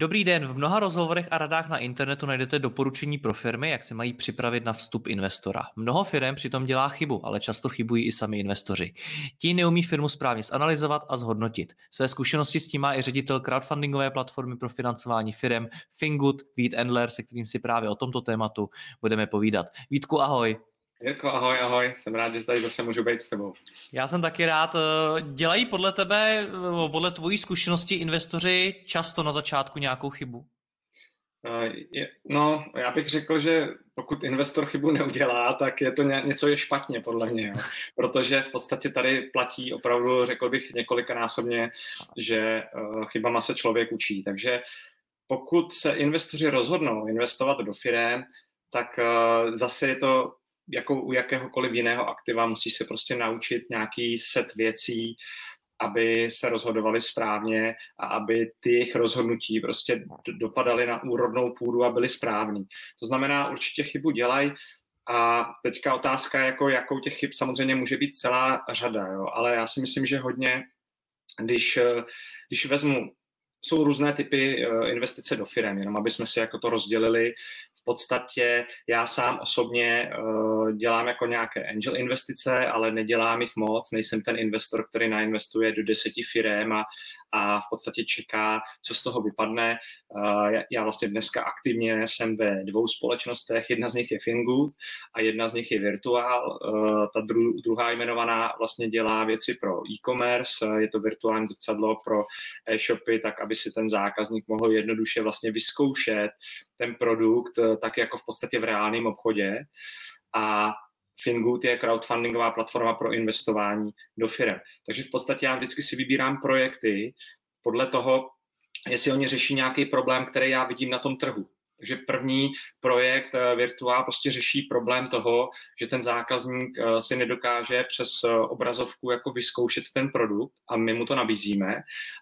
Dobrý den, v mnoha rozhovorech a radách na internetu najdete doporučení pro firmy, jak se mají připravit na vstup investora. Mnoho firm přitom dělá chybu, ale často chybují i sami investoři. Ti neumí firmu správně zanalizovat a zhodnotit. Své zkušenosti s tím má i ředitel crowdfundingové platformy pro financování firm Fingood, Vít Endler, se kterým si právě o tomto tématu budeme povídat. Vítku, ahoj. Jirko, ahoj, ahoj, jsem rád, že tady zase můžu být s tebou. Já jsem taky rád. Dělají podle tebe, podle tvojí zkušenosti investoři často na začátku nějakou chybu? No, já bych řekl, že pokud investor chybu neudělá, tak je to něco je špatně, podle mě. Jo. Protože v podstatě tady platí opravdu, řekl bych několikanásobně, že chybama se člověk učí. Takže pokud se investoři rozhodnou investovat do firem, tak zase je to jako u jakéhokoliv jiného aktiva musí se prostě naučit nějaký set věcí, aby se rozhodovali správně a aby ty jejich rozhodnutí prostě dopadaly na úrodnou půdu a byly správný. To znamená, určitě chybu dělají, a teďka otázka, jako jakou těch chyb samozřejmě může být celá řada, jo? ale já si myslím, že hodně, když, když vezmu, jsou různé typy eh, investice do firm, jenom aby jsme si jako to rozdělili v podstatě já sám osobně uh, dělám jako nějaké angel investice, ale nedělám jich moc, nejsem ten investor, který nainvestuje do deseti firm a, a v podstatě čeká, co z toho vypadne. Uh, já vlastně dneska aktivně jsem ve dvou společnostech, jedna z nich je Fingood a jedna z nich je Virtual. Uh, ta dru, druhá jmenovaná vlastně dělá věci pro e-commerce, je to virtuální zrcadlo pro e-shopy, tak aby si ten zákazník mohl jednoduše vlastně vyzkoušet ten produkt eh, tak jako v podstatě v reálném obchodě. A Fingood je crowdfundingová platforma pro investování do firm. Takže v podstatě já vždycky si vybírám projekty podle toho, jestli oni řeší nějaký problém, který já vidím na tom trhu. Takže první projekt eh, Virtuál prostě řeší problém toho, že ten zákazník eh, si nedokáže přes eh, obrazovku jako vyzkoušet ten produkt a my mu to nabízíme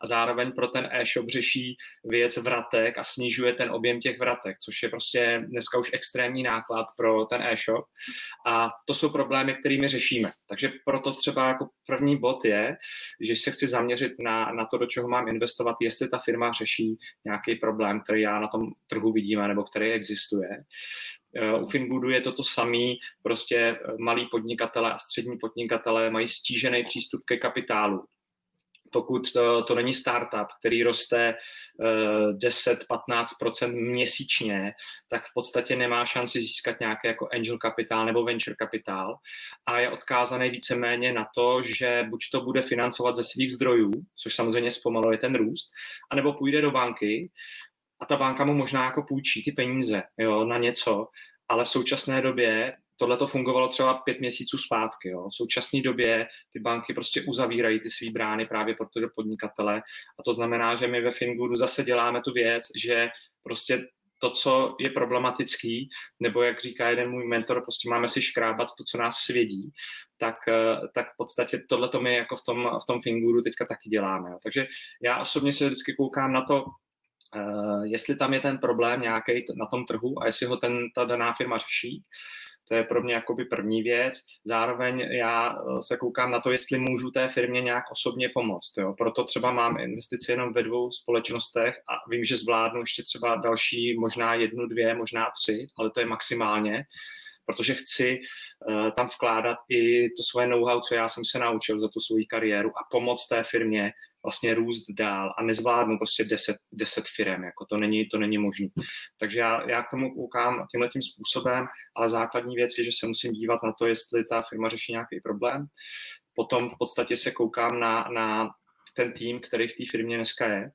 a zároveň pro ten e-shop řeší věc vratek a snižuje ten objem těch vratek, což je prostě dneska už extrémní náklad pro ten e-shop a to jsou problémy, kterými řešíme. Takže proto třeba jako první bod je, že se chci zaměřit na, na to, do čeho mám investovat, jestli ta firma řeší nějaký problém, který já na tom trhu vidím nebo který existuje. Eh, u Finboodu je to to samý, prostě eh, malí podnikatele a střední podnikatele mají stížený přístup ke kapitálu pokud to, to není startup, který roste 10-15% eh, měsíčně, tak v podstatě nemá šanci získat nějaký jako angel kapitál nebo venture kapitál a je odkázaný víceméně na to, že buď to bude financovat ze svých zdrojů, což samozřejmě zpomaluje ten růst, anebo půjde do banky a ta banka mu možná jako půjčí ty peníze jo, na něco, ale v současné době tohle to fungovalo třeba pět měsíců zpátky. Jo. V současné době ty banky prostě uzavírají ty svý brány právě pro ty podnikatele a to znamená, že my ve Fingoodu zase děláme tu věc, že prostě to, co je problematický, nebo jak říká jeden můj mentor, prostě máme si škrábat to, co nás svědí, tak, tak v podstatě tohle to my jako v tom, v tom Fingoodu teďka taky děláme. Takže já osobně se vždycky koukám na to, jestli tam je ten problém nějaký na tom trhu a jestli ho ten, ta daná firma řeší. To je pro mě jakoby první věc. Zároveň já eh, se koukám na to, jestli můžu té firmě nějak osobně pomoct. Jo. Proto třeba mám investici jenom ve dvou společnostech a vím, že zvládnu ještě třeba další, možná jednu, dvě, možná tři, ale to je maximálně protože chci uh, tam vkládat i to svoje know-how, co já jsem se naučil za tu svou kariéru a pomoct té firmě vlastně růst dál a nezvládnu prostě 10, 10 firm, jako to není, to není možné. Takže já, já k tomu koukám tímhle tím způsobem, ale základní věc je, že se musím dívat na to, jestli ta firma řeší nějaký problém. Potom v podstatě se koukám na, na ten tým, který v té firmě dneska je,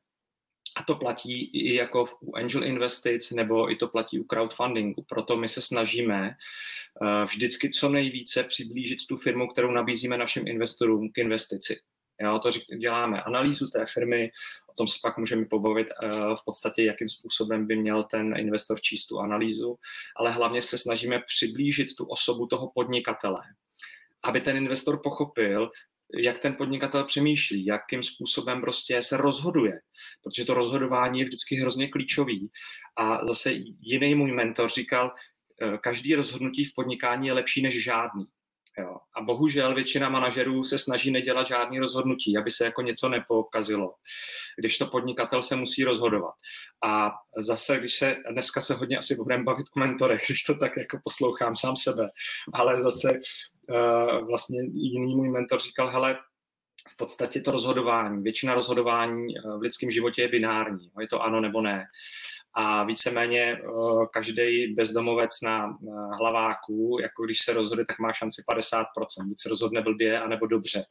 A to platí i jako u angel investic, nebo i to platí u crowdfundingu. Proto my se snažíme eh, vždycky co nejvíce přiblížit tu firmu, kterou nabízíme našim investorům k investici. Jo, to děláme analýzu té firmy, o tom se pak můžeme pobavit eh, v podstatě, jakým způsobem by měl ten investor číst tu analýzu, ale hlavně se snažíme přiblížit tu osobu toho podnikatele, aby ten investor pochopil, jak ten podnikatel přemýšlí, jakým způsobem prostě se rozhoduje, protože to rozhodování je vždycky hrozně klíčový. A zase jiný můj mentor říkal, eh, každý rozhodnutí v podnikání je lepší než žádný. Jo. A bohužel většina manažerů se snaží nedělat žádný rozhodnutí, aby se jako něco nepokazilo, když to podnikatel se musí rozhodovat. A zase, když se, dneska se hodně asi budeme bavit o mentorech, když to tak jako poslouchám sám sebe, ale zase uh, vlastně jiný můj mentor říkal, hele, v podstatě to rozhodování, většina rozhodování v lidském životě je binární, je to ano nebo ne a víceméně eh, každý bezdomovec na hlaváku, jako když se rozhodne, tak má šanci 50%, buď se rozhodne blbě, anebo dobře.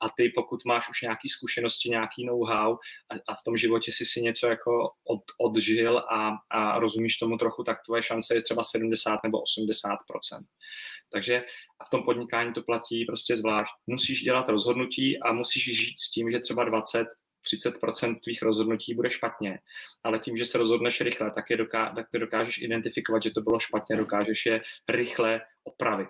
A ty, pokud máš už nějaké zkušenosti, nějaký know-how a, a v tom životě si si něco jako od, odžil a, a rozumíš tomu trochu, tak tvoje šance je třeba 70 nebo 80%. Takže a v tom podnikání to platí prostě zvlášť. Musíš dělat rozhodnutí a musíš žít s tím, že třeba 20 30% tvých rozhodnutí bude špatně, ale tím, že se rozhodneš rychle, tak, je doká- tak ty dokážeš identifikovat, že to bylo špatně, dokážeš je rychle opravit.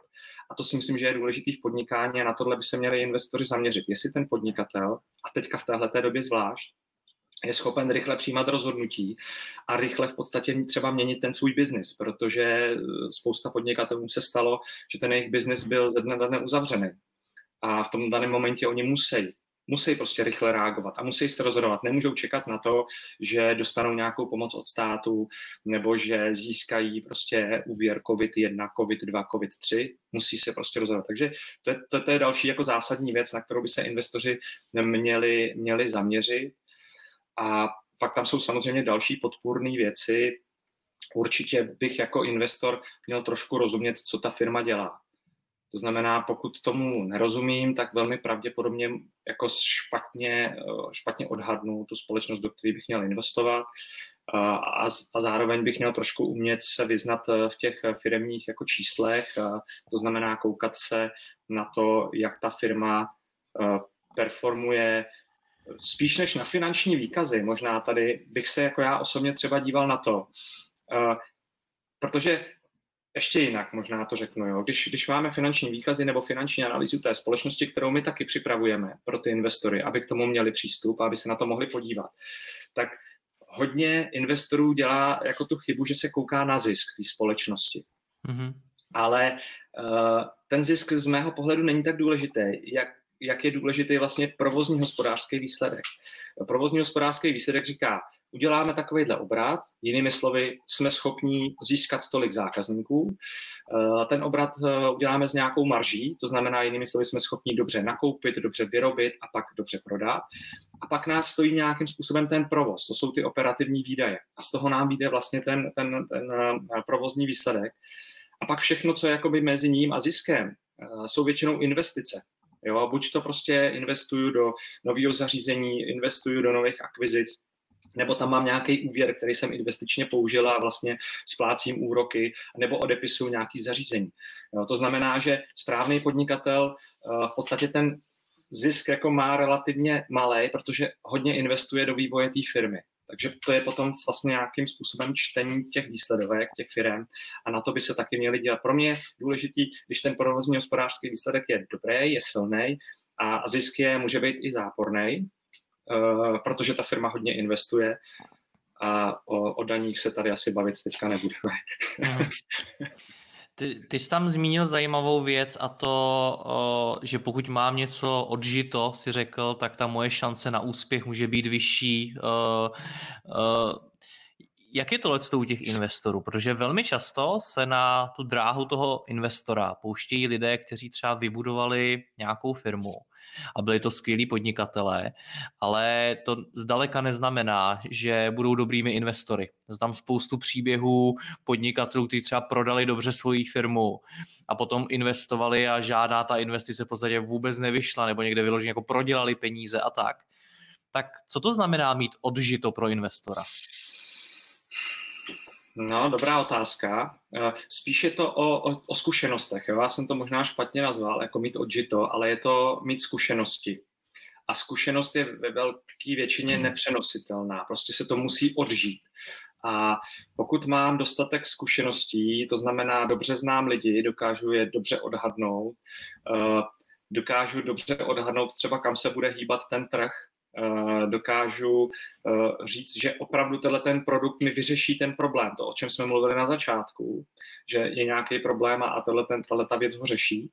A to si myslím, že je důležitý v podnikání a na tohle by se měli investoři zaměřit. Jestli ten podnikatel, a teďka v téhle době zvlášť, je schopen rychle přijímat rozhodnutí a rychle v podstatě třeba měnit ten svůj biznis, protože spousta podnikatelů se stalo, že ten jejich biznis byl ze dne na dne uzavřený. A v tom daném momentě oni musí musí prostě rychle reagovat a musí se rozhodovat. Nemůžou čekat na to, že dostanou nějakou pomoc od státu nebo že získají prostě úvěr COVID-1, COVID-2, COVID-3. Musí se prostě rozhodovat. Takže to je, to, to je další jako zásadní věc, na kterou by se investoři měli, měli zaměřit. A pak tam jsou samozřejmě další podpůrné věci. Určitě bych jako investor měl trošku rozumět, co ta firma dělá to znamená, pokud tomu nerozumím, tak velmi pravděpodobně jako špatně, eh, špatně odhadnu tu společnost, do které bych měl investovat. Eh, a, a zároveň bych měl trošku umět se vyznat eh, v těch firmních jako číslech, to znamená koukat se na to, jak ta firma performuje spíš než na finanční výkazy. Možná tady bych se jako já osobně třeba díval na to, protože ještě jinak možná to řeknu. Jo. Když, když máme finanční výkazy nebo finanční analýzu té společnosti, kterou my taky připravujeme pro ty investory, aby k tomu měli přístup a aby se na to mohli podívat, tak hodně investorů dělá jako tu chybu, že se kouká na zisk té společnosti. Mm-hmm. Ale uh, ten zisk z mého pohledu není tak důležitý, jak jak je důležitý vlastně provozní hospodářský výsledek. Provozní hospodářský výsledek říká, uděláme takovýhle obrat, jinými slovy, jsme schopni získat tolik zákazníků, eh, ten obrat eh, uděláme s nějakou marží, to znamená, jinými slovy, jsme schopni dobře nakoupit, dobře vyrobit a pak dobře prodat. A pak nás stojí nějakým způsobem ten provoz, to jsou ty operativní výdaje. A z toho nám vyjde vlastně ten, ten, ten eh, provozní výsledek. A pak všechno, co je jakoby mezi ním a ziskem, jsou většinou investice. Jo, buď to prostě investuju do nového zařízení, investuju do nových akvizic, nebo tam mám nějaký úvěr, který jsem investičně použil a vlastně splácím úroky, nebo odepisuju nějaký zařízení. Jo, to znamená, že správný podnikatel uh, v podstatě ten zisk jako má relativně malý, protože hodně investuje do vývoje té firmy. Takže to je potom vlastně nějakým způsobem čtení těch výsledovek, těch firm a na to by se taky měli dělat. Pro mě je důležitý, když ten provozní hospodářský výsledek je dobrý, je silný a zisk je, může být i záporný, uh, protože ta firma hodně investuje a o, o daních se tady asi bavit teďka nebudeme. Ty, ty jsi tam zmínil zajímavou věc a to, že pokud mám něco odžito, si řekl, tak ta moje šance na úspěch může být vyšší. Jak je tohle u těch investorů? Protože velmi často se na tu dráhu toho investora pouštějí lidé, kteří třeba vybudovali nějakou firmu a byli to skvělí podnikatelé, ale to zdaleka neznamená, že budou dobrými investory. Znám spoustu příběhů podnikatelů, kteří třeba prodali dobře svoji firmu a potom investovali a žádná ta investice v podstatě vůbec nevyšla nebo někde vyloženě jako prodělali peníze a tak. Tak co to znamená mít odžito pro investora? No, dobrá otázka. Eh, spíš je to o, o, o zkušenostech. Jo? Já jsem to možná špatně nazval, jako mít odžito, ale je to mít zkušenosti. A zkušenost je ve velké většině hmm. nepřenositelná. Prostě se to musí odžít. A pokud mám dostatek zkušeností, to znamená, dobře znám lidi, dokážu je dobře odhadnout, eh, dokážu dobře odhadnout třeba, kam se bude hýbat ten trh, dokážu eh, říct, že opravdu tenhle ten produkt mi vyřeší ten problém, to, o čem jsme mluvili na začátku, že je nějaký problém a tenhle, ten, tenhle ta věc ho řeší,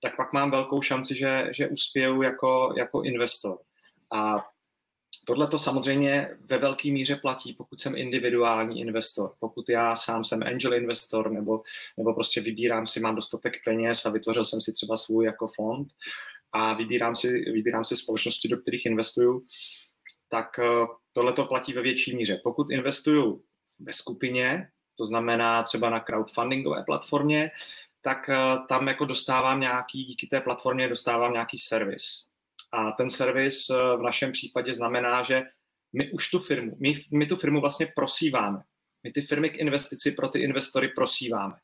tak pak mám velkou šanci, že, že uspěju jako, jako investor. A Tohle to samozřejmě ve velké míře platí, pokud jsem individuální investor. Pokud já sám jsem angel investor nebo, nebo prostě vybírám si, mám dostatek peněz a vytvořil jsem si třeba svůj jako fond, a vybírám si, vybírám si společnosti, do kterých investuju, tak eh, tohle to platí ve větší míře. Pokud investuju ve skupině, to znamená třeba na crowdfundingové platformě, tak eh, tam jako dostávám nějaký, díky té platformě dostávám nějaký servis. A ten servis eh, v našem případě znamená, že my už tu firmu, my, my tu firmu vlastně prosíváme. My ty firmy k investici pro ty investory prosíváme.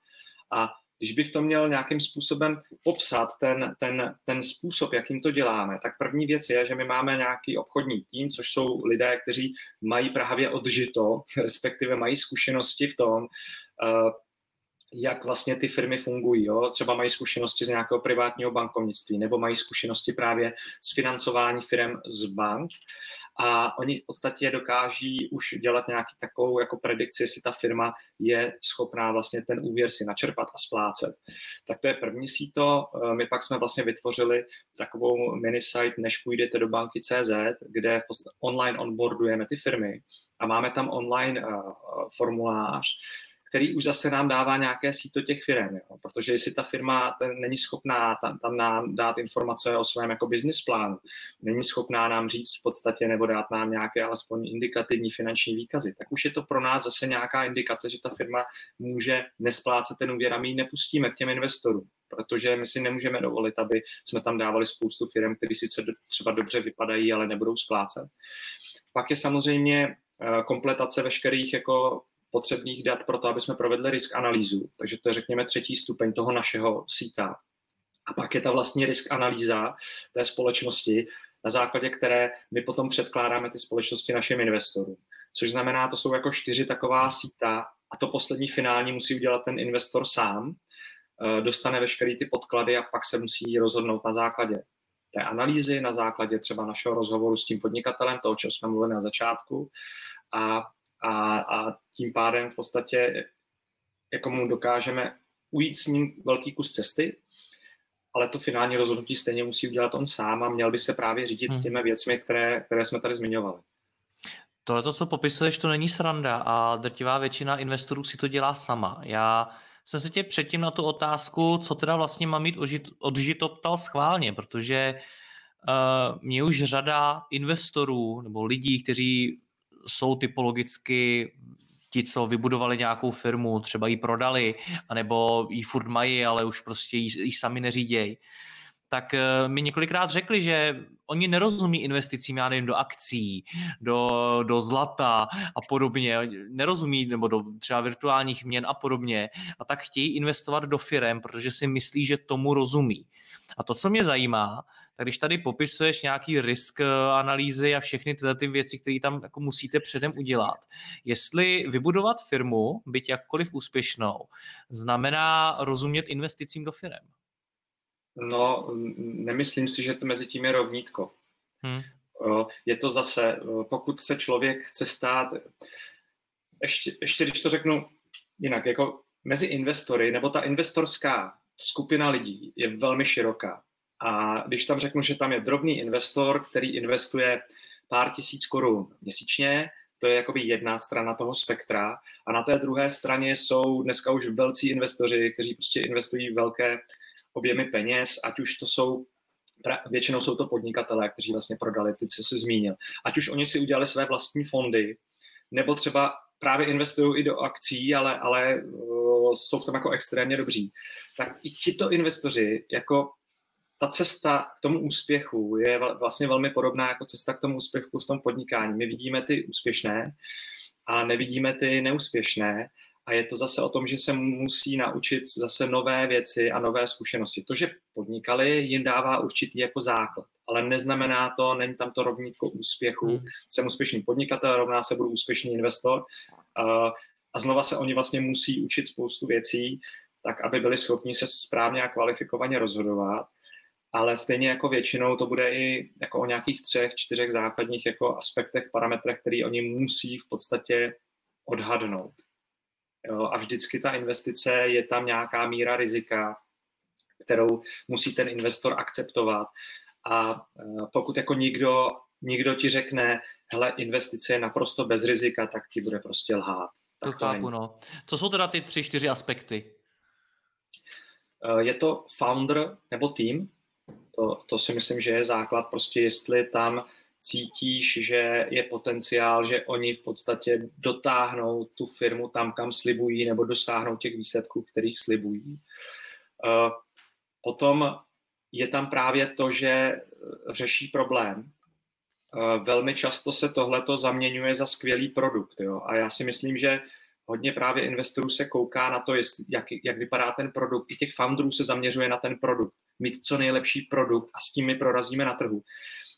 A když bych to měl nějakým způsobem popsat, ten, ten, ten způsob, jakým to děláme, tak první věc je, že my máme nějaký obchodní tým, což jsou lidé, kteří mají právě odžito, respektive mají zkušenosti v tom, uh, jak vlastně ty firmy fungují. Jo? Třeba mají zkušenosti z nějakého privátního bankovnictví nebo mají zkušenosti právě s financování firm z bank a oni v podstatě dokáží už dělat nějaký takovou jako predikci, jestli ta firma je schopná vlastně ten úvěr si načerpat a splácet. Tak to je první síto. Eh, my pak jsme vlastně vytvořili takovou mini site, než půjdete do banky CZ, kde v podstatě online onboardujeme ty firmy a máme tam online uh, formulář, který už zase nám dává nějaké síto těch firm, jo? protože jestli ta firma není schopná tam, tam nám dát informace o svém jako business plánu, není schopná nám říct v podstatě nebo dát nám nějaké alespoň indikativní finanční výkazy, tak už je to pro nás zase nějaká indikace, že ta firma může nesplácet ten úvěr a my ji nepustíme k těm investorům protože my si nemůžeme dovolit, aby jsme tam dávali spoustu firm, které sice třeba dobře vypadají, ale nebudou splácet. Pak je samozřejmě eh, kompletace veškerých jako potřebných dat pro to, aby jsme provedli risk analýzu. Takže to je, řekněme, třetí stupeň toho našeho síta. A pak je ta vlastně risk analýza té společnosti, na základě které my potom předkládáme ty společnosti našim investorům. Což znamená, to jsou jako čtyři taková síta a to poslední finální musí udělat ten investor sám, eh, dostane veškeré ty podklady a pak se musí rozhodnout na základě té analýzy, na základě třeba našeho rozhovoru s tím podnikatelem, toho, o čem jsme mluvili na začátku, a a, a tím pádem v podstatě jako mu dokážeme ujít s ním velký kus cesty, ale to finální rozhodnutí stejně musí udělat on sám a měl by se právě řídit hmm. těmi věcmi, které, které jsme tady zmiňovali. Tohle, to, co popisuješ, to není sranda a drtivá většina investorů si to dělá sama. Já jsem se tě předtím na tu otázku, co teda vlastně mám mít odžito, ptal schválně, protože uh, mě už řada investorů nebo lidí, kteří jsou typologicky ti, co vybudovali nějakou firmu, třeba ji prodali, anebo ji furt mají, ale už prostě ji, sami neřídějí, tak eh, mi několikrát řekli, že oni nerozumí investicím, já nevím, do akcí, do, do zlata a podobně, nerozumí, nebo do třeba virtuálních měn a podobně, a tak chtějí investovat do firem, protože si myslí, že tomu rozumí. A to, co mě zajímá, tak když tady popisuješ nějaký risk eh, analýzy a všechny tyhle ty věci, které tam jako musíte předem udělat, jestli vybudovat firmu, byť jakkoliv úspěšnou, znamená rozumět investicím do firm. No, nemyslím si, že to mezi tím je rovnítko. Hmm. Je to zase, pokud se člověk chce stát, ještě, ještě když to řeknu jinak, jako mezi investory, nebo ta investorská skupina lidí je velmi široká. A když tam řeknu, že tam je drobný investor, který investuje pár tisíc korun měsíčně, to je jakoby jedna strana toho spektra. A na té druhé straně jsou dneska už velcí investoři, kteří prostě investují velké objemy peněz, ať už to jsou většinou jsou to podnikatelé, kteří vlastně prodali ty, co jsi zmínil. Ať už oni si udělali své vlastní fondy, nebo třeba právě investují i do akcí, ale, ale uh, jsou v tom jako extrémně dobří. Tak i tito investoři jako ta cesta k tomu úspěchu je vlastně velmi podobná jako cesta k tomu úspěchu v tom podnikání. My vidíme ty úspěšné a nevidíme ty neúspěšné a je to zase o tom, že se musí naučit zase nové věci a nové zkušenosti. To, že podnikali, jim dává určitý jako základ, ale neznamená to, není tam to rovnítko úspěchu. Hmm. Jsem úspěšný podnikatel, rovná se budu úspěšný investor. A znova se oni vlastně musí učit spoustu věcí, tak aby byli schopni se správně a kvalifikovaně rozhodovat. Ale stejně jako většinou to bude i jako o nějakých třech, čtyřech základních jako aspektech, parametrech, který oni musí v podstatě odhadnout. Jo, a vždycky ta investice je tam nějaká míra rizika, kterou musí ten investor akceptovat. A e, pokud jako nikdo, nikdo ti řekne, hele, investice je naprosto bez rizika, tak ti bude prostě lhát. Tak to, to chápu, no. Co jsou teda ty tři, čtyři aspekty? E, je to founder nebo tým. To, to si myslím, že je základ. Prostě jestli tam cítíš, že je potenciál, že oni v podstatě dotáhnou tu firmu tam, kam slibují, nebo dosáhnou těch výsledků, kterých slibují. Eh, potom je tam právě to, že řeší problém. Eh, velmi často se tohleto zaměňuje za skvělý produkt. Jo? A já si myslím, že hodně právě investorů se kouká na to, jak, jak vypadá ten produkt. I těch founderů se zaměřuje na ten produkt. Mít co nejlepší produkt a s tím my prorazíme na trhu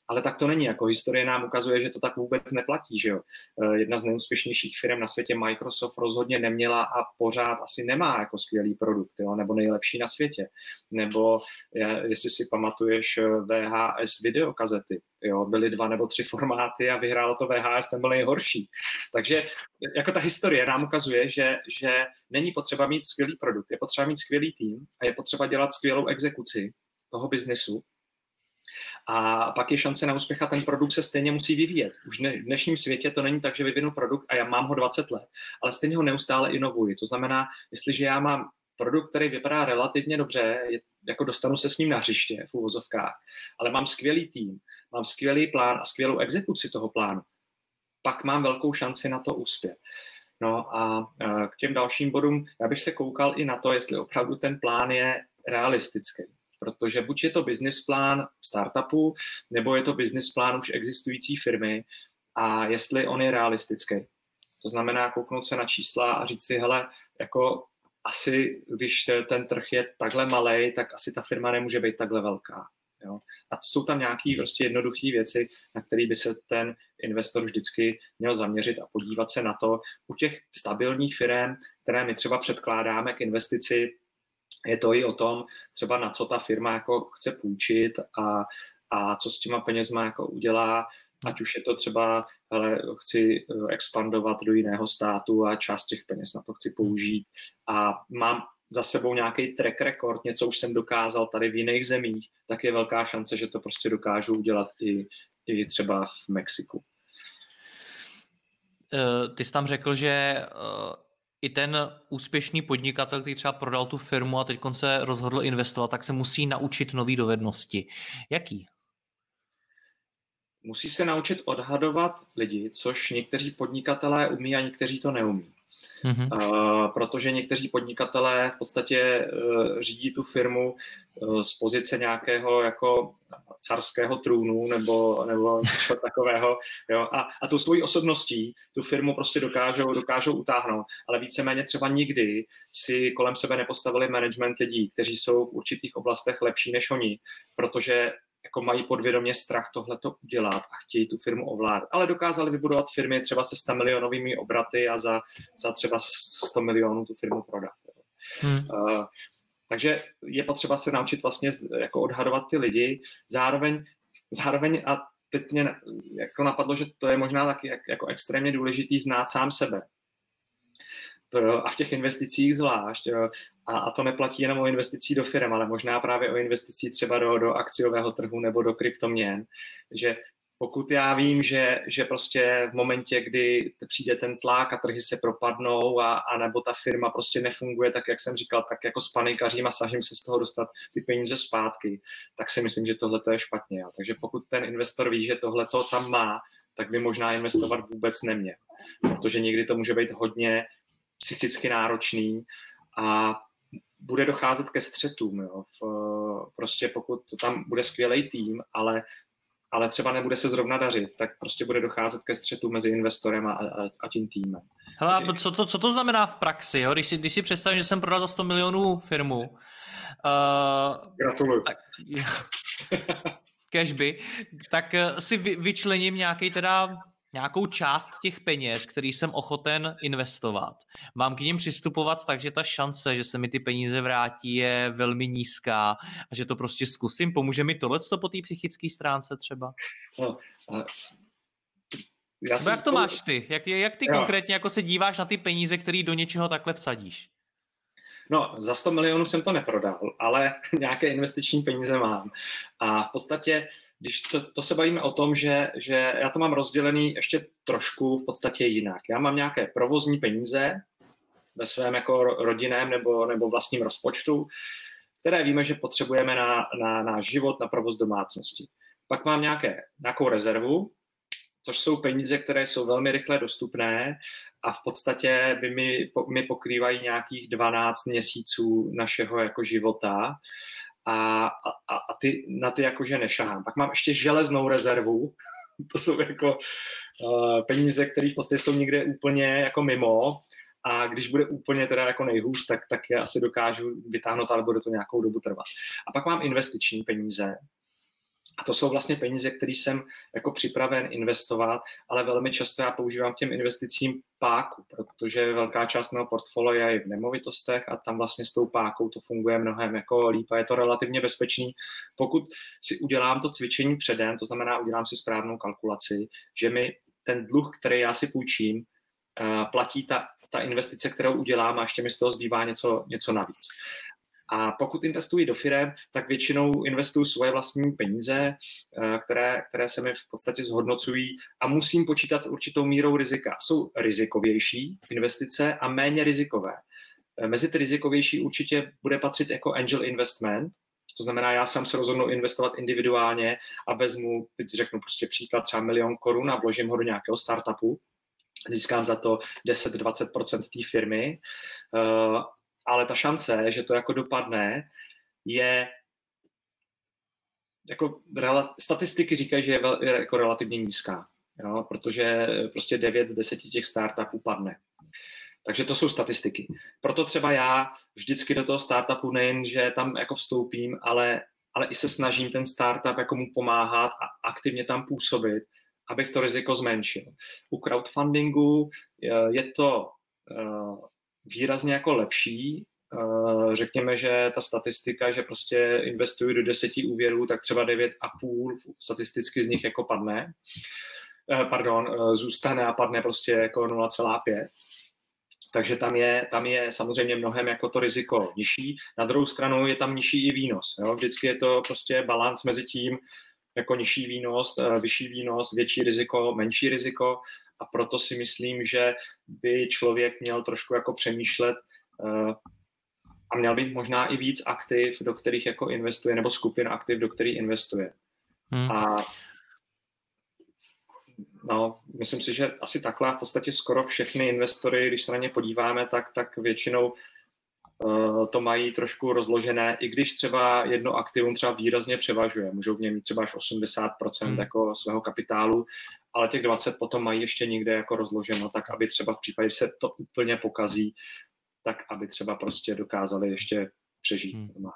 ale tak to není. Jako historie nám ukazuje, že to tak vůbec neplatí. Že jo? Eh, jedna z nejúspěšnějších firm na světě, Microsoft, rozhodně neměla a pořád asi nemá jako skvělý produkt, jo? nebo nejlepší na světě. Nebo jestli si pamatuješ eh, VHS videokazety, jo? byly dva nebo tři formáty a vyhrálo to VHS, ten byl nejhorší. Takže jako ta historie nám ukazuje, že, že není potřeba mít skvělý produkt, je potřeba mít skvělý tým a je potřeba dělat skvělou exekuci toho biznesu a pak je šance na úspěch a ten produkt se stejně musí vyvíjet. Už v dnešním světě to není tak, že vyvinu produkt a já mám ho 20 let, ale stejně ho neustále inovuji. To znamená, jestliže já mám produkt, který vypadá relativně dobře, je, jako dostanu se s ním na hřiště v úvozovkách, ale mám skvělý tým, mám skvělý plán a skvělou exekuci toho plánu, pak mám velkou šanci na to úspěch. No a k těm dalším bodům, já bych se koukal i na to, jestli opravdu ten plán je realistický protože buď je to business plán startupu, nebo je to business plán už existující firmy a jestli on je realistický. To znamená kouknout se na čísla a říct si, hele, jako asi, když ten trh je takhle malý, tak asi ta firma nemůže být takhle velká. Jo? A jsou tam nějaké prostě jednoduché věci, na které by se ten investor vždycky měl zaměřit a podívat se na to. U těch stabilních firm, které my třeba předkládáme k investici, je to i o tom, třeba na co ta firma jako chce půjčit a, a co s těma penězma jako udělá, ať už je to třeba, hele, chci eh, expandovat do jiného státu a část těch peněz na to chci použít a mám za sebou nějaký track record, něco už jsem dokázal tady v jiných zemích, tak je velká šance, že to prostě dokážu udělat i, i třeba v Mexiku. Eh, ty jsi tam řekl, že eh, i ten úspěšný podnikatel, který třeba prodal tu firmu a teď se rozhodl investovat, tak se musí naučit nové dovednosti. Jaký? Musí se naučit odhadovat lidi, což někteří podnikatelé umí a někteří to neumí. Uh, protože někteří podnikatelé v podstatě uh, řídí tu firmu uh, z pozice nějakého jako carského trůnu nebo, nebo něco takového. Jo? A, a tou svojí osobností tu firmu prostě dokážou, dokážou utáhnout. Ale víceméně třeba nikdy si kolem sebe nepostavili management lidí, kteří jsou v určitých oblastech lepší než oni, protože jako mají podvědomě strach tohle to udělat a chtějí tu firmu ovládat. Ale dokázali vybudovat firmy třeba se 100 milionovými obraty a za, za třeba 100 milionů tu firmu prodat. Hmm. Uh, takže je potřeba se naučit vlastně jako odhadovat ty lidi, zároveň, zároveň a teď mě jako napadlo, že to je možná taky jako extrémně důležitý znát sám sebe a v těch investicích zvlášť. A, a to neplatí jenom o investicí do firm, ale možná právě o investicí třeba do, do akciového trhu nebo do kryptoměn, že pokud já vím, že, že prostě v momentě, kdy přijde ten tlak a trhy se propadnou a, a nebo ta firma prostě nefunguje tak, jak jsem říkal, tak jako spanikařím a snažím se z toho dostat ty peníze zpátky, tak si myslím, že tohle je špatně. Jo. Takže pokud ten investor ví, že tohle tam má, tak by možná investovat vůbec neměl. Protože někdy to může být hodně psychicky náročný a bude docházet ke střetům. Jo. V, prostě pokud tam bude skvělý tým, ale ale třeba nebude se zrovna dařit, tak prostě bude docházet ke střetu mezi investorem a, a, a tím týmem. Hele, Takže... co, to, co to znamená v praxi? Jo? Když, si, když si představím, že jsem prodal za 100 milionů firmu. Uh, Gratuluju. Tak, cashby, tak eh, si vy, vyčlením nějaký teda nějakou část těch peněz, který jsem ochoten investovat. Mám k ním přistupovat tak, že ta šance, že se mi ty peníze vrátí, je velmi nízká a že to prostě zkusím. Pomůže mi tohle po té psychické stránce třeba? No, a... Já jak to, to máš ty? Jak, jak ty jo. konkrétně jako se díváš na ty peníze, které do něčeho takhle vsadíš? No, za 100 milionů jsem to neprodal, ale nějaké investiční peníze mám. A v podstatě když to, to se bavíme o tom, že, že já to mám rozdělený ještě trošku v podstatě jinak. Já mám nějaké provozní peníze ve svém jako rodinném nebo, nebo vlastním rozpočtu, které víme, že potřebujeme na, na náš život, na provoz domácnosti. Pak mám nějaké, nějakou rezervu, což jsou peníze, které jsou velmi rychle dostupné a v podstatě by mi, mi pokrývají nějakých 12 měsíců našeho jako života a, a, a ty, na ty jakože nešahám. Pak mám ještě železnou rezervu, to jsou jako uh, peníze, které v podstatě jsou někde úplně jako mimo a když bude úplně teda jako nejhůř, tak, tak je asi dokážu vytáhnout, ale bude to nějakou dobu trvat. A pak mám investiční peníze, a to jsou vlastně peníze, které jsem jako připraven investovat, ale velmi často já používám k těm investicím páku, protože velká část mého portfolia je v nemovitostech a tam vlastně s tou pákou to funguje mnohem jako líp a je to relativně bezpečný. Pokud si udělám to cvičení předem, to znamená udělám si správnou kalkulaci, že mi ten dluh, který já si půjčím, eh, platí ta, ta investice, kterou udělám a ještě mi z toho zbývá něco, něco navíc. A pokud investuji do firm, tak většinou investuji svoje vlastní peníze, eh, které, které se mi v podstatě zhodnocují a musím počítat s určitou mírou rizika. Jsou rizikovější investice a méně rizikové. Eh, mezi ty rizikovější určitě bude patřit jako angel investment, to znamená, já sám se rozhodnu investovat individuálně a vezmu, teď řeknu prostě příklad, třeba milion korun a vložím ho do nějakého startupu, získám za to 10-20% té firmy eh, ale ta šance, že to jako dopadne, je jako statistiky říkají, že je, vel, je jako relativně nízká, jo, protože prostě 9 z 10 těch startupů padne. Takže to jsou statistiky. Proto třeba já vždycky do toho startupu nejen, že tam jako vstoupím, ale, ale i se snažím ten startup jako mu pomáhat a aktivně tam působit, abych to riziko zmenšil. U crowdfundingu je to eh, výrazně jako lepší. Eh, řekněme, že ta statistika, že prostě investuju do deseti úvěrů, tak třeba devět a půl statisticky z nich jako padne. Eh, pardon, eh, zůstane a padne prostě jako 0,5. Takže tam je, tam je samozřejmě mnohem jako to riziko nižší. Na druhou stranu je tam nižší i výnos. Jo? Vždycky je to prostě balans mezi tím, jako nižší výnos, vyšší výnos, větší riziko, menší riziko a proto si myslím, že by člověk měl trošku jako přemýšlet uh, a měl být možná i víc aktiv, do kterých jako investuje, nebo skupin aktiv, do kterých investuje. Hmm. A no, myslím si, že asi takhle v podstatě skoro všechny investory, když se na ně podíváme, tak, tak většinou uh, to mají trošku rozložené, i když třeba jedno aktivum třeba výrazně převažuje. Můžou v něm mít třeba až 80% hmm. jako svého kapitálu, ale těch 20 potom mají ještě někde jako rozloženo, tak aby třeba v případě, že se to úplně pokazí, tak aby třeba prostě dokázali ještě přežít. Hmm.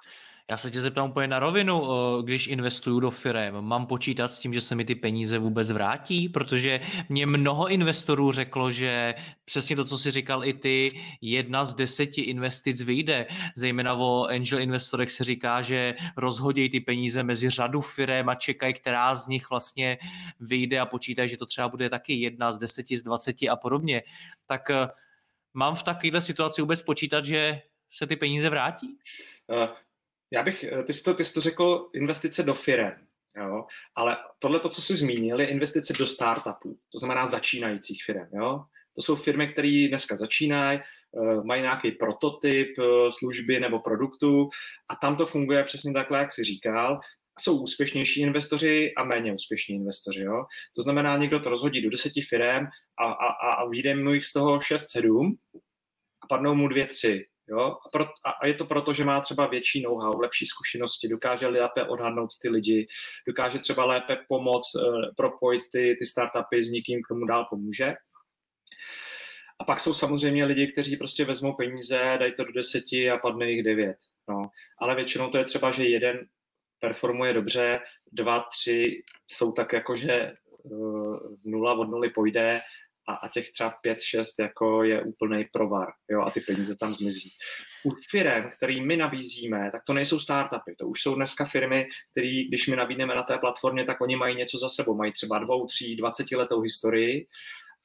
Já se tě zeptám úplně na rovinu, když investuju do firm, mám počítat s tím, že se mi ty peníze vůbec vrátí, protože mě mnoho investorů řeklo, že přesně to, co si říkal i ty, jedna z deseti investic vyjde. Zejména o angel investorech se říká, že rozhodí ty peníze mezi řadu firm a čekají, která z nich vlastně vyjde a počítají, že to třeba bude taky jedna z deseti, z dvaceti a podobně. Tak eh, mám v takovéhle situaci vůbec počítat, že se ty peníze vrátí? Já bych, eh, ty jsi to, ty jsi to řekl, investice do firem, jo? ale tohle, to, co jsi zmínil, je investice do startupů, to znamená začínajících firm. Jo? To jsou firmy, které dneska začínají, uh, mají nějaký prototyp uh, služby nebo produktu a tam to funguje přesně takhle, jak jsi říkal, jsou úspěšnější investoři a méně úspěšní investoři. Jo? To znamená, někdo to rozhodí do deseti firm a, a, a vyjde mu jich z toho 6-7 a padnou mu dvě, tři. Jo? A, pro, a je to proto, že má třeba větší know-how, lepší zkušenosti, dokáže lépe odhadnout ty lidi, dokáže třeba lépe pomoct, uh, propojit ty, ty startupy s někým, komu dál pomůže. A pak jsou samozřejmě lidi, kteří prostě vezmou peníze, dají to do deseti a padne jich devět. No. Ale většinou to je třeba, že jeden performuje dobře, dva, tři jsou tak jako, že uh, nula od nuly pojde a, a těch třeba pět, šest jako je úplný provar jo, a ty peníze tam zmizí. U firm, který my nabízíme, tak to nejsou startupy, to už jsou dneska firmy, které, když my nabídneme na té platformě, tak oni mají něco za sebou, mají třeba dvou, tří, dvacetiletou historii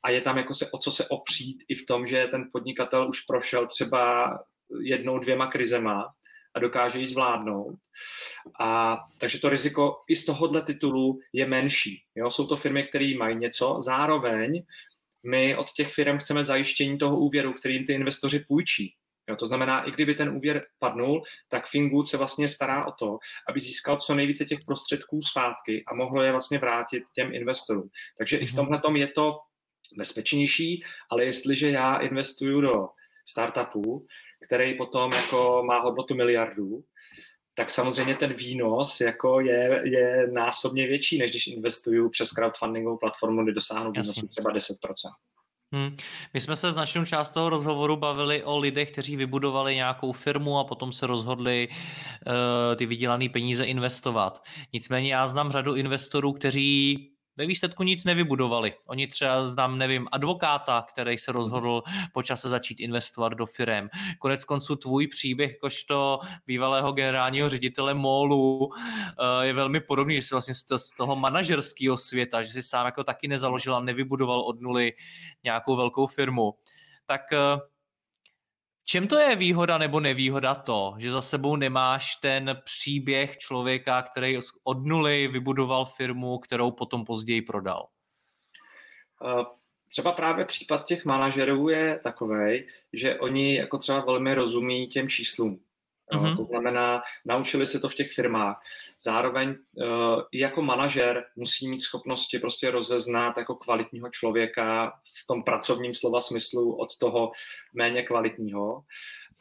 a je tam jako se o co se opřít i v tom, že ten podnikatel už prošel třeba jednou, dvěma krizema a dokáže ji zvládnout. A, takže to riziko i z tohohle titulu je menší. Jo? Jsou to firmy, které mají něco, zároveň my od těch firm chceme zajištění toho úvěru, kterým ty investoři půjčí. Jo, to znamená, i kdyby ten úvěr padnul, tak Fingood se vlastně stará o to, aby získal co nejvíce těch prostředků zpátky a mohlo je vlastně vrátit těm investorům. Takže mm-hmm. i v mhm. tomhle tom je to bezpečnější, ale jestliže já investuju do startupu, který potom jako má hodnotu miliardů, tak samozřejmě ten výnos jako je, je násobně větší, než když investuju přes crowdfundingovou platformu, kde dosáhnu výnosu třeba 10%. Hmm. My jsme se značnou část toho rozhovoru bavili o lidech, kteří vybudovali nějakou firmu a potom se rozhodli uh, ty vydělané peníze investovat. Nicméně já znám řadu investorů, kteří ve výsledku nic nevybudovali. Oni třeba znám, nevím, advokáta, který se rozhodl po čase začít investovat do firem. Konec konců tvůj příběh, jakožto bývalého generálního ředitele MOLu, eh, je velmi podobný, že jsi vlastně z toho manažerského světa, že jsi sám jako taky nezaložil a nevybudoval od nuly nějakou velkou firmu. Tak eh, Čem to je výhoda nebo nevýhoda to, že za sebou nemáš ten příběh člověka, který od nuly vybudoval firmu, kterou potom později prodal? Eh, třeba právě případ těch manažerů je takový, že oni jako třeba velmi rozumí těm číslům. Mm-hmm. To znamená, naučili se to v těch firmách. Zároveň uh, jako manažer musí mít schopnosti prostě rozeznat jako kvalitního člověka v tom pracovním slova smyslu od toho méně kvalitního.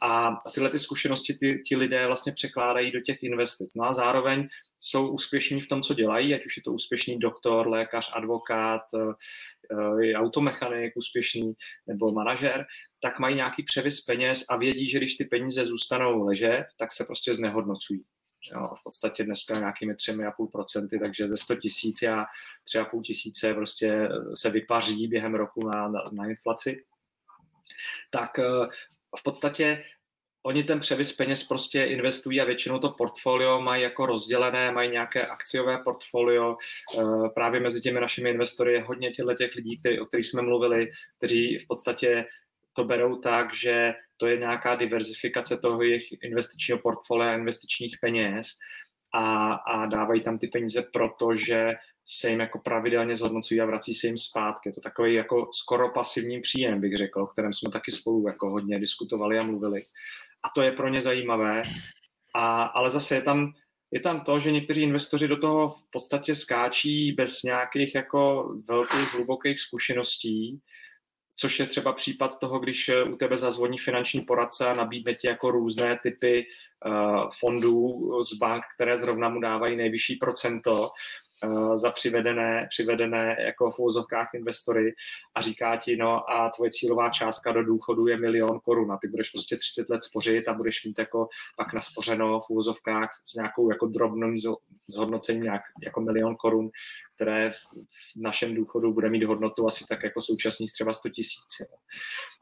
A tyhle ty zkušenosti ty, ti lidé vlastně překládají do těch investic. No a zároveň jsou úspěšní v tom, co dělají, ať už je to úspěšný doktor, lékař, advokát, eh, automechanik úspěšný nebo manažer, tak mají nějaký převis peněz a vědí, že když ty peníze zůstanou ležet, tak se prostě znehodnocují. Jo, v podstatě dneska nějakými 3,5%, takže ze 100 tisíc a 3,5 tisíce prostě se vypaří během roku na, na, na inflaci. Tak eh, v podstatě oni ten převis peněz prostě investují a většinou to portfolio mají jako rozdělené, mají nějaké akciové portfolio. Eh, právě mezi těmi našimi investory je hodně těchto těch lidí, který, o kterých jsme mluvili, kteří v podstatě to berou tak, že to je nějaká diverzifikace toho jejich investičního portfolia, investičních peněz a, a dávají tam ty peníze, protože se jim jako pravidelně zhodnocují a vrací se jim zpátky. Je to takový jako skoro pasivní příjem, bych řekl, o kterém jsme taky spolu jako hodně diskutovali a mluvili. A to je pro ně zajímavé. A, ale zase je tam, je tam to, že někteří investoři do toho v podstatě skáčí bez nějakých jako velkých, hlubokých zkušeností, což je třeba případ toho, když u tebe zazvoní finanční poradce a nabídne ti jako různé typy uh, fondů z bank, které zrovna mu dávají nejvyšší procento za přivedené, přivedené jako v úzovkách investory a říká ti, no a tvoje cílová částka do důchodu je milion korun a ty budeš prostě 30 let spořit a budeš mít jako pak naspořeno v úzovkách s nějakou jako drobnou zhodnocením nějak jako milion korun, které v našem důchodu bude mít hodnotu asi tak jako současných třeba 100 tisíc.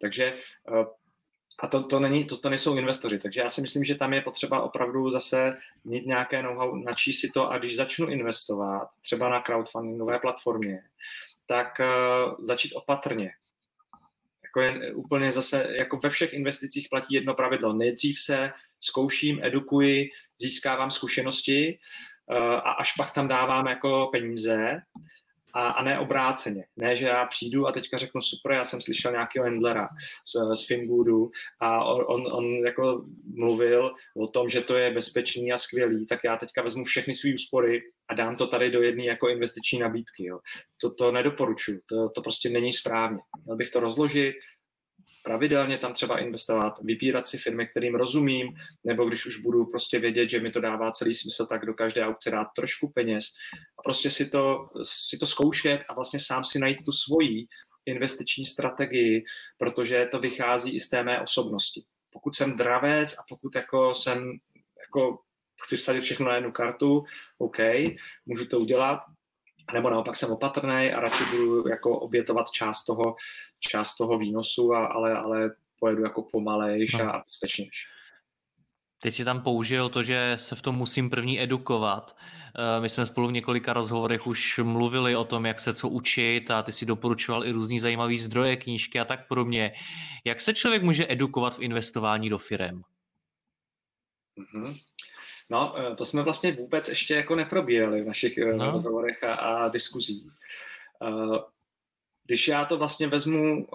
Takže eh, a to, to, není, to, to nejsou investoři, takže já si myslím, že tam je potřeba opravdu zase mít nějaké know-how, načíst si to a když začnu investovat, třeba na crowdfundingové platformě, tak uh, začít opatrně. Jako je úplně zase, jako ve všech investicích platí jedno pravidlo. Nejdřív se zkouším, edukuji, získávám zkušenosti uh, a až pak tam dávám jako peníze, a, a ne obráceně. Ne, že já přijdu a teďka řeknu super, já jsem slyšel nějakého Endlera z, z Fingoodu a on, on jako mluvil o tom, že to je bezpečný a skvělý, tak já teďka vezmu všechny své úspory a dám to tady do jedné jako investiční nabídky. Jo. To, to nedoporučuju, to, to prostě není správně. Měl bych to rozložit, pravidelně tam třeba investovat, vybírat si firmy, kterým rozumím, nebo když už budu prostě vědět, že mi to dává celý smysl, tak do každé aukce dát trošku peněz a prostě si to, si to zkoušet a vlastně sám si najít tu svoji investiční strategii, protože to vychází i z té mé osobnosti. Pokud jsem dravec a pokud jako jsem jako chci vsadit všechno na jednu kartu, OK, můžu to udělat, nebo naopak jsem opatrný a radši budu jako obětovat část toho, část toho výnosu, a, ale, ale pojedu jako pomalejš no. a bezpečnější. Teď si tam použil to, že se v tom musím první edukovat. Eh, my jsme spolu v několika rozhovorech už mluvili o tom, jak se co učit a ty si doporučoval i různý zajímavý zdroje, knížky a tak podobně. Jak se člověk může edukovat v investování do firem? Mm-hmm. No, eh, to jsme vlastně vůbec ještě jako neprobírali v našich eh, no. rozhovorech a, a diskuzích. Eh, když já to vlastně vezmu,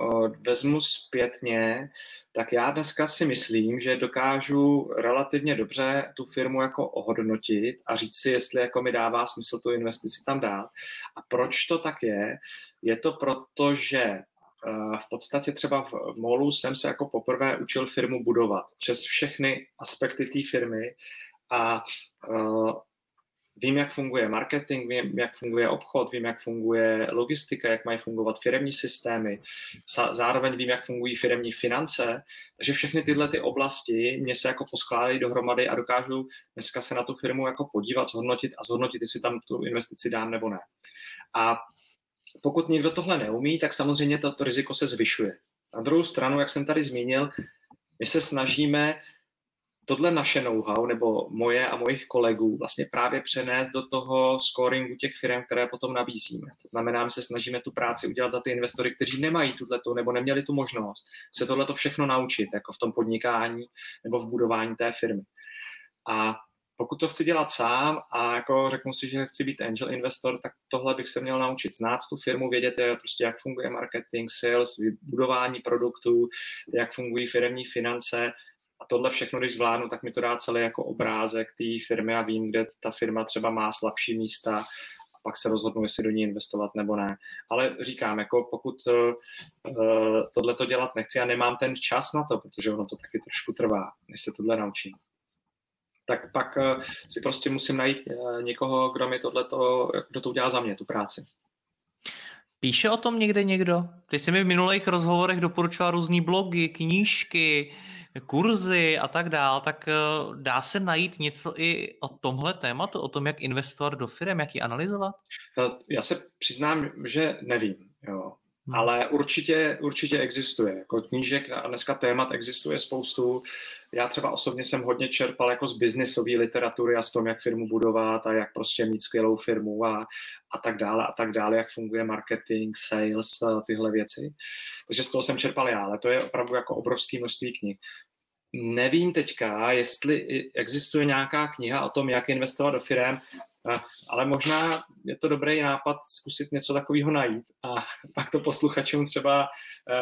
vezmu zpětně, tak já dneska si myslím, že dokážu relativně dobře tu firmu jako ohodnotit a říct si, jestli jako mi dává smysl tu investici tam dát. A proč to tak je? Je to proto, že v podstatě třeba v MOLu jsem se jako poprvé učil firmu budovat přes všechny aspekty té firmy a uh, vím, jak funguje marketing, vím, jak funguje obchod, vím, jak funguje logistika, jak mají fungovat firemní systémy, zároveň vím, jak fungují firemní finance, takže všechny tyhle ty oblasti mě se jako poskládají dohromady a dokážu dneska se na tu firmu jako podívat, zhodnotit a zhodnotit, jestli tam tu investici dám nebo ne. A pokud někdo tohle neumí, tak samozřejmě to, to riziko se zvyšuje. Na druhou stranu, jak jsem tady zmínil, my se snažíme tohle naše know-how, nebo moje a mojich kolegů, vlastně právě přenést do toho scoringu těch firm, které potom nabízíme. To znamená, my se snažíme tu práci udělat za ty investory, kteří nemají tuto nebo neměli tu možnost se tohleto všechno naučit, jako v tom podnikání nebo v budování té firmy. A pokud to chci dělat sám a jako řeknu si, že chci být angel investor, tak tohle bych se měl naučit znát tu firmu, vědět, prostě jak funguje marketing, sales, budování produktů, jak fungují firmní finance a tohle všechno, když zvládnu, tak mi to dá celý jako obrázek té firmy a vím, kde ta firma třeba má slabší místa a pak se rozhodnu, jestli do ní investovat nebo ne. Ale říkám, jako pokud uh, tohle to dělat nechci a nemám ten čas na to, protože ono to taky trošku trvá, než se tohle naučím tak pak uh, si prostě musím najít uh, někoho, kdo mi tohleto, kdo to udělá za mě, tu práci. Píše o tom někde někdo? Ty jsi mi v minulých rozhovorech doporučoval různé blogy, knížky, kurzy a tak dál, tak eh, dá se najít něco i o tomhle tématu, o tom, jak investovat do firm, jak ji analyzovat? Já se přiznám, že nevím. Jo. Hmm. Ale určitě, určitě existuje. Jako knížek a dneska témat existuje spoustu. Já třeba osobně jsem hodně čerpal jako z biznisové literatury a z tom, jak firmu budovat a jak prostě mít skvělou firmu a, a tak dále a tak dále, jak funguje marketing, sales, tyhle věci. Takže z toho jsem čerpal já, ale to je opravdu jako obrovské množství knih. Nevím teďka, jestli existuje nějaká kniha o tom, jak investovat do firm, ale možná je to dobrý nápad zkusit něco takového najít a pak to posluchačům třeba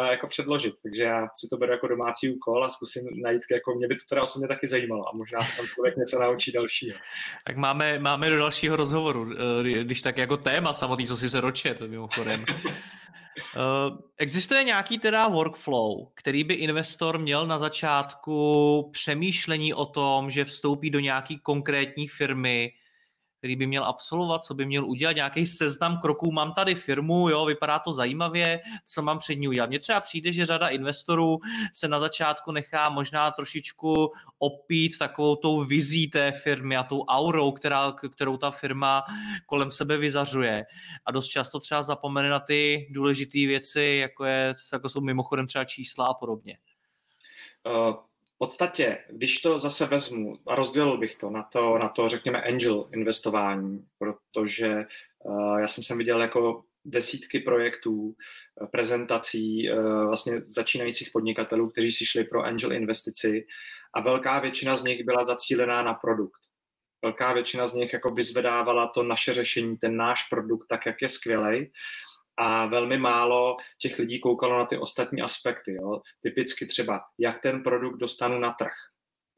uh, jako předložit. Takže já si to beru jako domácí úkol a zkusím najít, jako mě by to teda osobně taky zajímalo a možná se tam člověk něco naučí dalšího. Tak máme, máme do dalšího rozhovoru, eh, když tak jako téma samotný, co si se ročet, mimochodem. Uh, existuje nějaký teda workflow, který by investor měl na začátku přemýšlení o tom, že vstoupí do nějaký konkrétní firmy, který by měl absolvovat, co by měl udělat, nějaký seznam kroků, mám tady firmu, jo, vypadá to zajímavě, co mám před ní udělat. Mně třeba přijde, že řada investorů se na začátku nechá možná trošičku opít takovou tou vizí té firmy a tou aurou, která, kterou ta firma kolem sebe vyzařuje. A dost často třeba zapomene na ty důležité věci, jako, je, jako jsou mimochodem třeba čísla a podobně. Uh podstatě, když to zase vezmu a rozdělil bych to na to, na to řekněme, angel investování, protože uh, já jsem sem viděl jako desítky projektů, eh, prezentací uh, vlastně začínajících podnikatelů, kteří si šli pro angel investici a velká většina z nich byla zacílená na produkt. Velká většina z nich jako vyzvedávala to naše řešení, ten náš produkt tak, jak je skvělej a velmi málo těch lidí koukalo na ty ostatní aspekty. Jo. Typicky třeba, jak ten produkt dostanu na trh,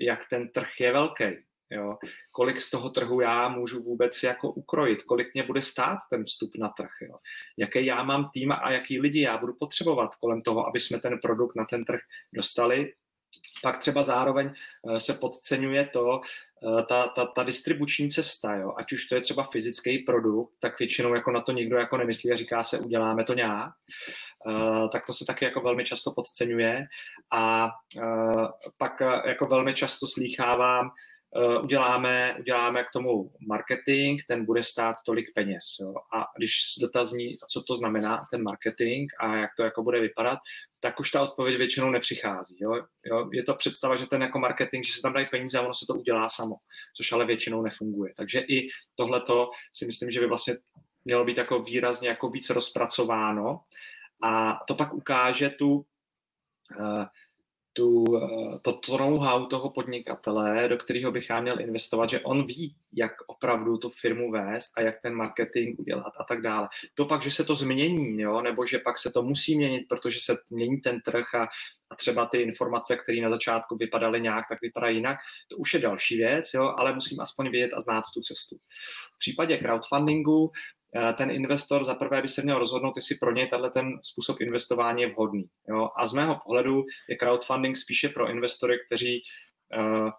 jak ten trh je velký, Jo? Kolik z toho trhu já můžu vůbec jako ukrojit, kolik mě bude stát ten vstup na trh, jo? jaký já mám tým a jaký lidi já budu potřebovat kolem toho, aby jsme ten produkt na ten trh dostali pak třeba zároveň eh, se podceňuje to, eh, ta, ta, ta distribuční cesta, jo? ať už to je třeba fyzický produkt, tak většinou jako na to nikdo jako nemyslí a říká se, uděláme to nějak, uh, tak to se taky jako velmi často podceňuje a pak jako velmi často slýchávám, Eh, uděláme, uděláme k tomu marketing, ten bude stát tolik peněz. Jo. A když dotazní, co to znamená, ten marketing a jak to jako bude vypadat, tak už ta odpověď většinou nepřichází. Jo. Jo. Je to představa, že ten jako marketing, že se tam dají peníze a ono se to udělá samo, což ale většinou nefunguje. Takže i tohleto si myslím, že by vlastně mělo být jako výrazně jako víc rozpracováno a to pak ukáže tu uh, tu, eh, to, to know-how toho podnikatele, do kterého bych já měl investovat, že on ví, jak opravdu tu firmu vést a jak ten marketing udělat a tak dále. To pak, že se to změní, jo, nebo že pak se to musí měnit, protože se mění ten trh a, a třeba ty informace, které na začátku vypadaly nějak, tak vypadají jinak, to už je další věc, jo, ale musím aspoň vědět a znát tu cestu. V případě crowdfundingu ten investor za prvé by se měl rozhodnout, jestli pro něj tenhle ten způsob investování je vhodný. Jo? A z mého pohledu je crowdfunding spíše pro investory, kteří uh,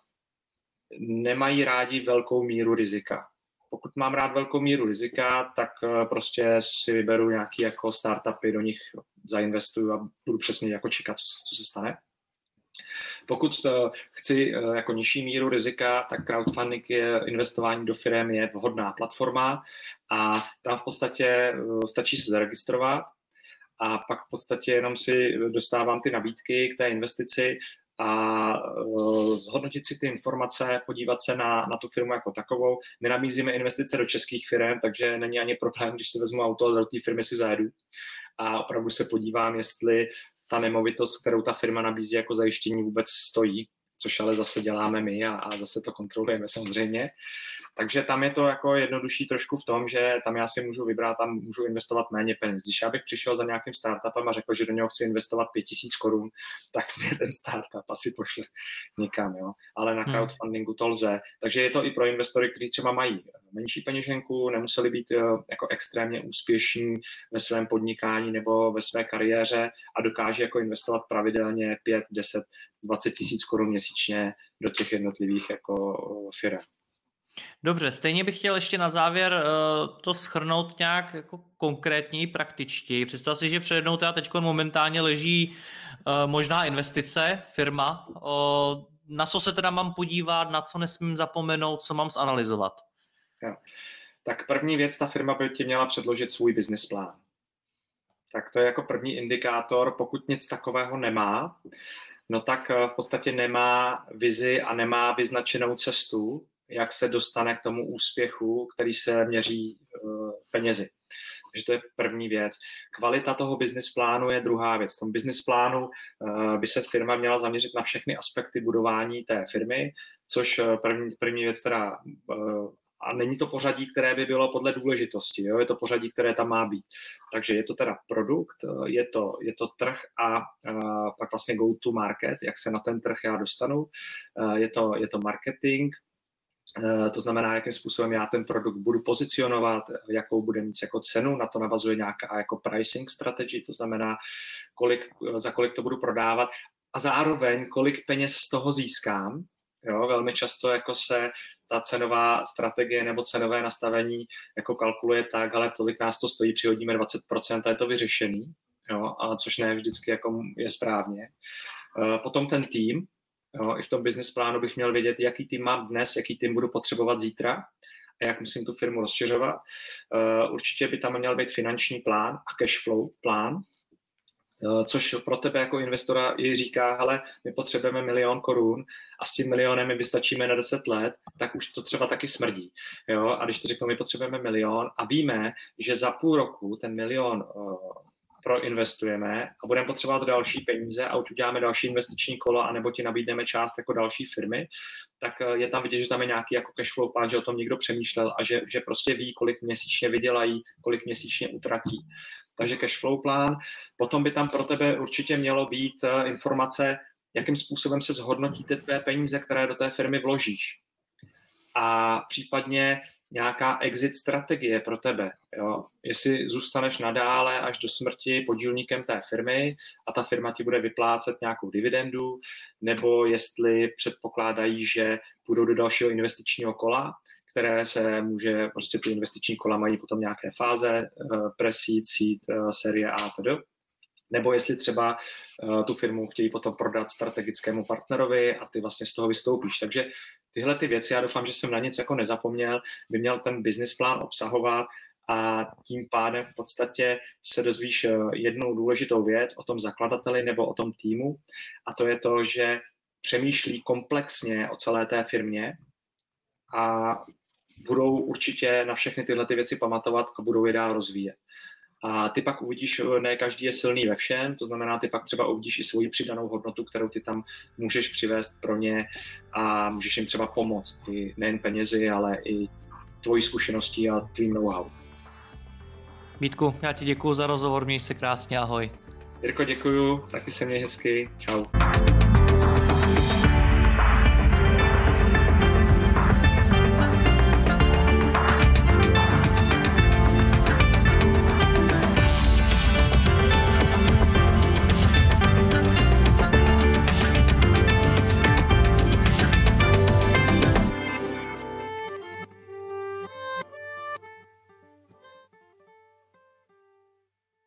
nemají rádi velkou míru rizika. Pokud mám rád velkou míru rizika, tak uh, prostě si vyberu nějaký jako startupy, do nich zainvestuju a budu přesně jako čekat, co, co se stane. Pokud to chci eh, jako nižší míru rizika, tak crowdfunding je investování do firm je vhodná platforma a tam v podstatě eh, stačí se zaregistrovat a pak v podstatě jenom si dostávám ty nabídky k té investici a zhodnotit si ty informace, podívat se na, na tu firmu jako takovou. My nabízíme investice do českých firm, takže není ani problém, když si vezmu auto a do té firmy si zajedu a opravdu se podívám, jestli ta nemovitost, kterou ta firma nabízí jako zajištění, vůbec stojí což ale zase děláme my a, a zase to kontrolujeme samozřejmě. Takže tam je to jako jednodušší trošku v tom, že tam já si můžu vybrat, tam můžu investovat méně peněz. Když já bych přišel za nějakým startupem a řekl, že do něho chci investovat 5000 korun, tak mě ten startup asi pošle někam, jo. Ale na hmm. crowdfundingu to lze. Takže je to i pro investory, kteří třeba mají menší peněženku, nemuseli být eh, jako extrémně úspěšní ve svém podnikání nebo ve své kariéře a dokáže jako investovat pravidelně 5, 10, 20 tisíc korun měsíčně do těch jednotlivých jako firm. Dobře, stejně bych chtěl ještě na závěr uh, to schrnout nějak jako konkrétněji, praktičtěji. Představ si, že přede mnou teda teď momentálně leží možná investice, firma. Na co se teda mám podívat, na co nesmím zapomenout, co mám zanalizovat? Jo. Tak první věc, ta firma by ti měla předložit svůj business plán. Tak to je jako první indikátor, pokud nic takového nemá, no tak eh, v podstatě nemá vizi a nemá vyznačenou cestu, jak se dostane k tomu úspěchu, který se měří uh, penězi. Takže to je první věc. Kvalita toho business plánu je druhá věc. V tom business plánu uh, by se firma měla zaměřit na všechny aspekty budování té firmy, což první, první věc teda a není to pořadí, které by bylo podle důležitosti, jo? je to pořadí, které tam má být. Takže je to teda produkt, je to, je to trh a, a pak vlastně go to market, jak se na ten trh já dostanu, je to, je to marketing, to znamená, jakým způsobem já ten produkt budu pozicionovat, jakou bude mít jako cenu, na to navazuje nějaká jako pricing strategy, to znamená, kolik, za kolik to budu prodávat a zároveň kolik peněz z toho získám, Jo, velmi často jako se ta cenová strategie nebo cenové nastavení jako kalkuluje tak, ale tolik nás to stojí, přihodíme 20% a je to vyřešený, jo, a což ne vždycky jako je správně. E, potom ten tým, jo, i v tom business plánu bych měl vědět, jaký tým mám dnes, jaký tým budu potřebovat zítra a jak musím tu firmu rozšiřovat. E, určitě by tam měl být finanční plán a cash flow plán, Eh, což pro tebe jako investora i říká, hele, my potřebujeme milion korun a s tím milionem my vystačíme na 10 let, tak už to třeba taky smrdí. Jo? A když to řeknu, my potřebujeme milion a víme, že za půl roku ten milion uh, proinvestujeme a budeme potřebovat další peníze a už uděláme další investiční kolo, anebo ti nabídneme část jako další firmy, tak eh, je tam vidět, že tam je nějaký jako cash flow plán, že o tom někdo přemýšlel a že, že prostě ví, kolik měsíčně vydělají, kolik měsíčně utratí takže cash flow plán. Potom by tam pro tebe určitě mělo být eh, informace, jakým způsobem se zhodnotí ty tvé peníze, které do té firmy vložíš. a případně nějaká exit strategie pro tebe. Jo? Jestli zůstaneš nadále až do smrti podílníkem té firmy a ta firma ti bude vyplácet nějakou dividendu, nebo jestli předpokládají, že půjdou do dalšího investičního kola, které se může, prostě ty investiční kola mají potom nějaké fáze, eh, presít, seed, eh, série A, tedy nebo jestli třeba uh, tu firmu chtějí potom prodat strategickému partnerovi a ty vlastně z toho vystoupíš. Takže tyhle ty věci, já doufám, že jsem na nic jako nezapomněl, by měl ten business plán obsahovat a tím pádem v podstatě se dozvíš eh, jednou důležitou věc o tom zakladateli nebo o tom týmu a to je to, že přemýšlí komplexně o celé té firmě a budou určitě na všechny tyhle ty věci pamatovat a budou je dál rozvíjet. A ty pak uvidíš, eh, ne každý je silný ve všem, to znamená, ty pak třeba uvidíš i svoji přidanou hodnotu, kterou ty tam můžeš přivést pro ně a můžeš jim třeba pomoct, i nejen penězi, ale i tvojí zkušeností a tvým know-how. Vítku, já ti děkuji za rozhovor, měj se krásně, ahoj. Jirko, děkuju, taky se mě hezky, čau.